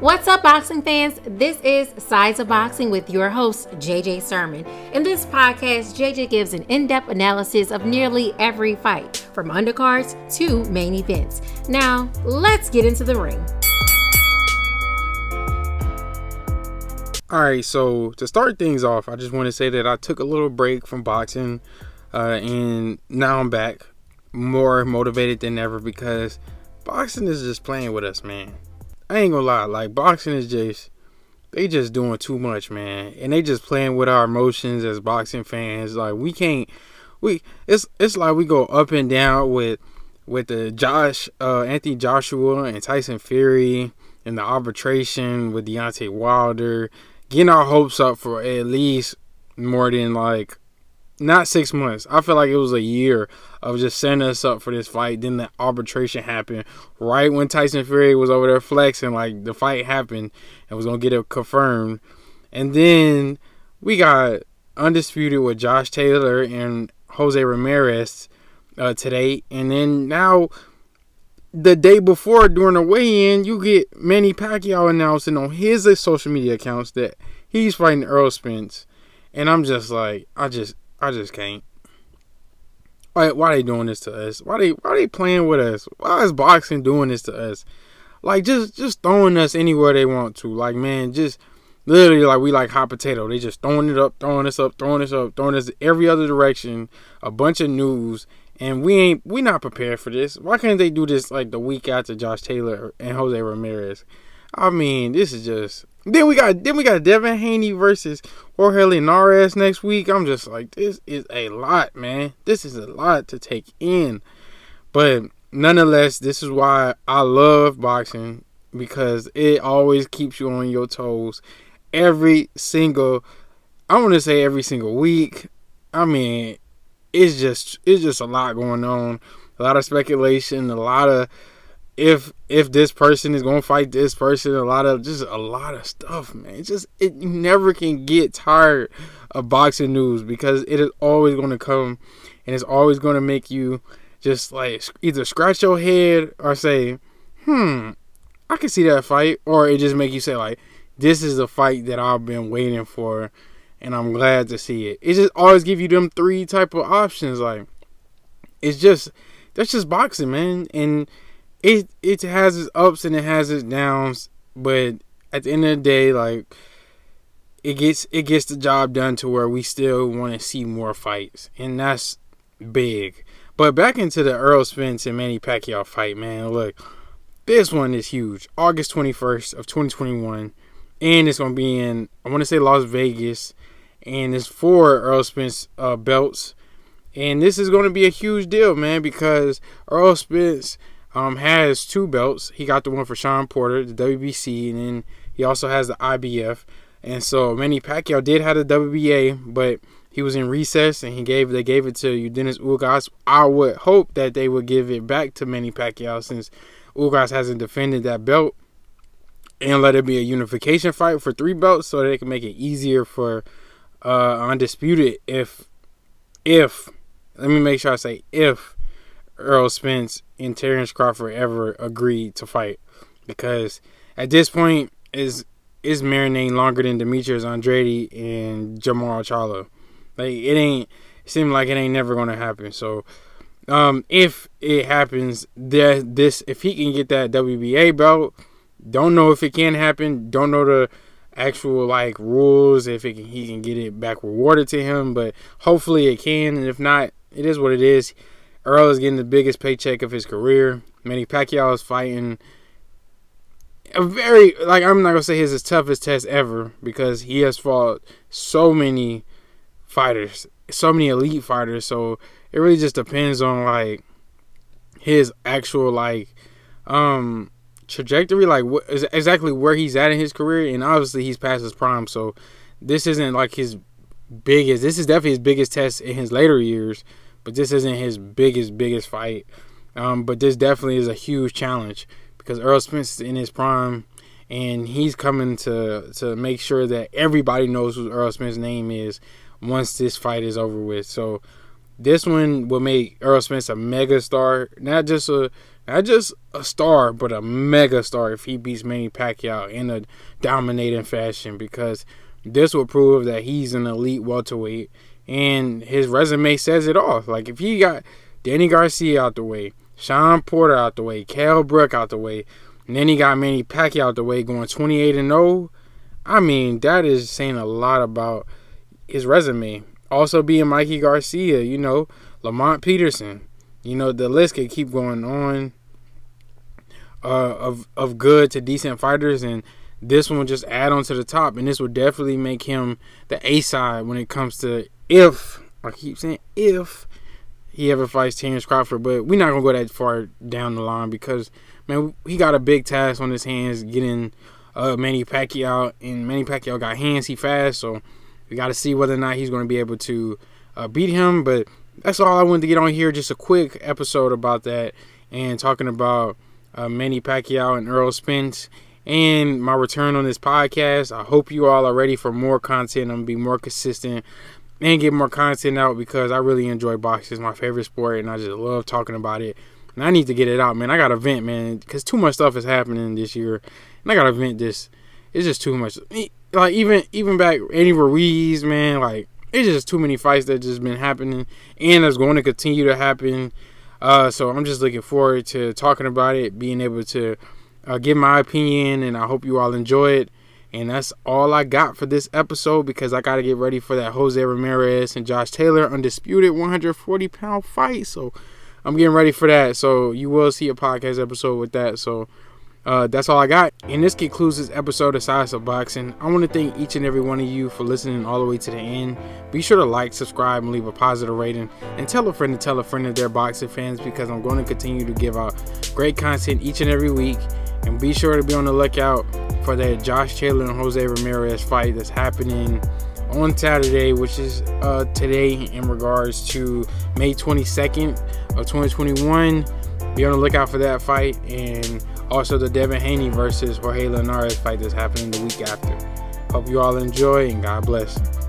What's up, boxing fans? This is Sides of Boxing with your host, JJ Sermon. In this podcast, JJ gives an in depth analysis of nearly every fight, from undercards to main events. Now, let's get into the ring. All right, so to start things off, I just want to say that I took a little break from boxing, uh, and now I'm back, more motivated than ever because boxing is just playing with us, man. I ain't gonna lie, like boxing is just they just doing too much, man. And they just playing with our emotions as boxing fans. Like we can't we it's it's like we go up and down with with the Josh uh Anthony Joshua and Tyson Fury and the arbitration with Deontay Wilder, getting our hopes up for at least more than like not six months. I feel like it was a year of just setting us up for this fight. Then the arbitration happened right when Tyson Fury was over there flexing, like the fight happened and was gonna get it confirmed. And then we got undisputed with Josh Taylor and Jose Ramirez uh, today, and then now the day before during the weigh-in, you get Manny Pacquiao announcing on his social media accounts that he's fighting Earl Spence, and I'm just like, I just I just can't. Why why they doing this to us? Why they why they playing with us? Why is boxing doing this to us? Like just just throwing us anywhere they want to. Like man, just literally like we like hot potato. They just throwing it up, throwing us up, throwing us up, throwing us every other direction. A bunch of news, and we ain't we not prepared for this. Why can't they do this like the week after Josh Taylor and Jose Ramirez? I mean, this is just then we got then we got Devin Haney versus Jorge Linares next week. I'm just like, this is a lot, man. This is a lot to take in. But nonetheless, this is why I love boxing because it always keeps you on your toes every single I want to say every single week. I mean, it's just it's just a lot going on. A lot of speculation, a lot of if if this person is gonna fight this person, a lot of just a lot of stuff, man. It's just it you never can get tired of boxing news because it is always gonna come and it's always gonna make you just like either scratch your head or say, hmm, I can see that fight, or it just make you say like, this is the fight that I've been waiting for, and I'm glad to see it. It just always give you them three type of options. Like, it's just that's just boxing, man, and it it has its ups and it has its downs, but at the end of the day, like it gets it gets the job done to where we still want to see more fights, and that's big. But back into the Earl Spence and Manny Pacquiao fight, man. Look, this one is huge. August twenty first of twenty twenty one, and it's gonna be in I want to say Las Vegas, and it's for Earl Spence uh, belts, and this is gonna be a huge deal, man, because Earl Spence um, has two belts. He got the one for Shawn Porter, the WBC, and then he also has the IBF. And so Manny Pacquiao did have the WBA, but he was in recess and he gave they gave it to Dennis Ugas. I would hope that they would give it back to Manny Pacquiao since Ugas hasn't defended that belt and let it be a unification fight for three belts so they can make it easier for uh, undisputed if if let me make sure I say if Errol Spence and Terrence Crawford ever agreed to fight because at this point is is marinating longer than Demetrius Andrade and Jermall Charlo. Like it ain't it seems like it ain't never gonna happen. So um, if it happens, that this if he can get that WBA belt, don't know if it can happen. Don't know the actual like rules if can, he can get it back rewarded to him, but hopefully it can. And if not, it is what it is. Earl is getting the biggest paycheck of his career. Manny Pacquiao is fighting a very like I'm not gonna say his toughest test ever because he has fought so many fighters, so many elite fighters. So it really just depends on like his actual like um trajectory, like what exactly where he's at in his career, and obviously he's past his prime. So this isn't like his biggest. This is definitely his biggest test in his later years but this isn't his biggest biggest fight. Um, but this definitely is a huge challenge because Earl Spence is in his prime, and he's coming to to make sure that everybody knows who Earl Spence's name is once this fight is over with. So this one will make Earl Spence a mega star, not just a not just a star, but a mega star if he beats Manny Pacquiao in a dominating fashion because this will prove that he's an elite welterweight and his resume says it all. Like if he got Danny Garcia out the way, Shawn Porter out the way, Kell Brook out the way, and then he got Manny Pacquiao out the way going 28 and 0. I mean, that is saying a lot about his resume. Also being Mikey Garcia, you know, Lamont Peterson. You know, the list could keep going on uh, of of good to decent fighters, and this one will just add on to the top, and this will definitely make him the A side when it comes to if I keep saying if he ever fights Terrence Crawford, but we're not gonna go that far down the line because man, he got a big task on his hands getting uh, Manny Pacquiao, and Manny Pacquiao got hands, he fast, so we got to see whether or not he's gonna be able to uh, beat him. But that's all I wanted to get on here. Just a quick episode about that and talking about uh, Manny Pacquiao and Earl Spence and my return on this podcast. I hope you all are ready for more content. I'm gonna be more consistent and get more content out because I really enjoy boxing. It's my favorite sport, and I just love talking about it. And I need to get it out, man. I got to vent, man, because too much stuff is happening this year, and I got to vent this. It's just too much. Like even even back Andy Ruiz, man. Like it's just too many fights that just been happening, and it's going to continue to happen. Uh, so I'm just looking forward to talking about it, being able to uh, give my opinion, and I hope you all enjoy it. And that's all I got for this episode because I got to get ready for that Jose Ramirez and Josh Taylor undisputed 140 pound fight. So I'm getting ready for that. So you will see a podcast episode with that. So uh, that's all I got. And this concludes this episode of Sides of Boxing. I want to thank each and every one of you for listening all the way to the end. Be sure to like, subscribe, and leave a positive rating. And tell a friend to tell a friend of their boxing fans because I'm going to continue to give out great content each and every week. And be sure to be on the lookout for that Josh Taylor and Jose Ramirez fight that's happening on Saturday, which is uh, today in regards to May 22nd of 2021. Be on the lookout for that fight. And also, the Devin Haney versus Jorge Linares fight that's happening the week after. Hope you all enjoy and God bless.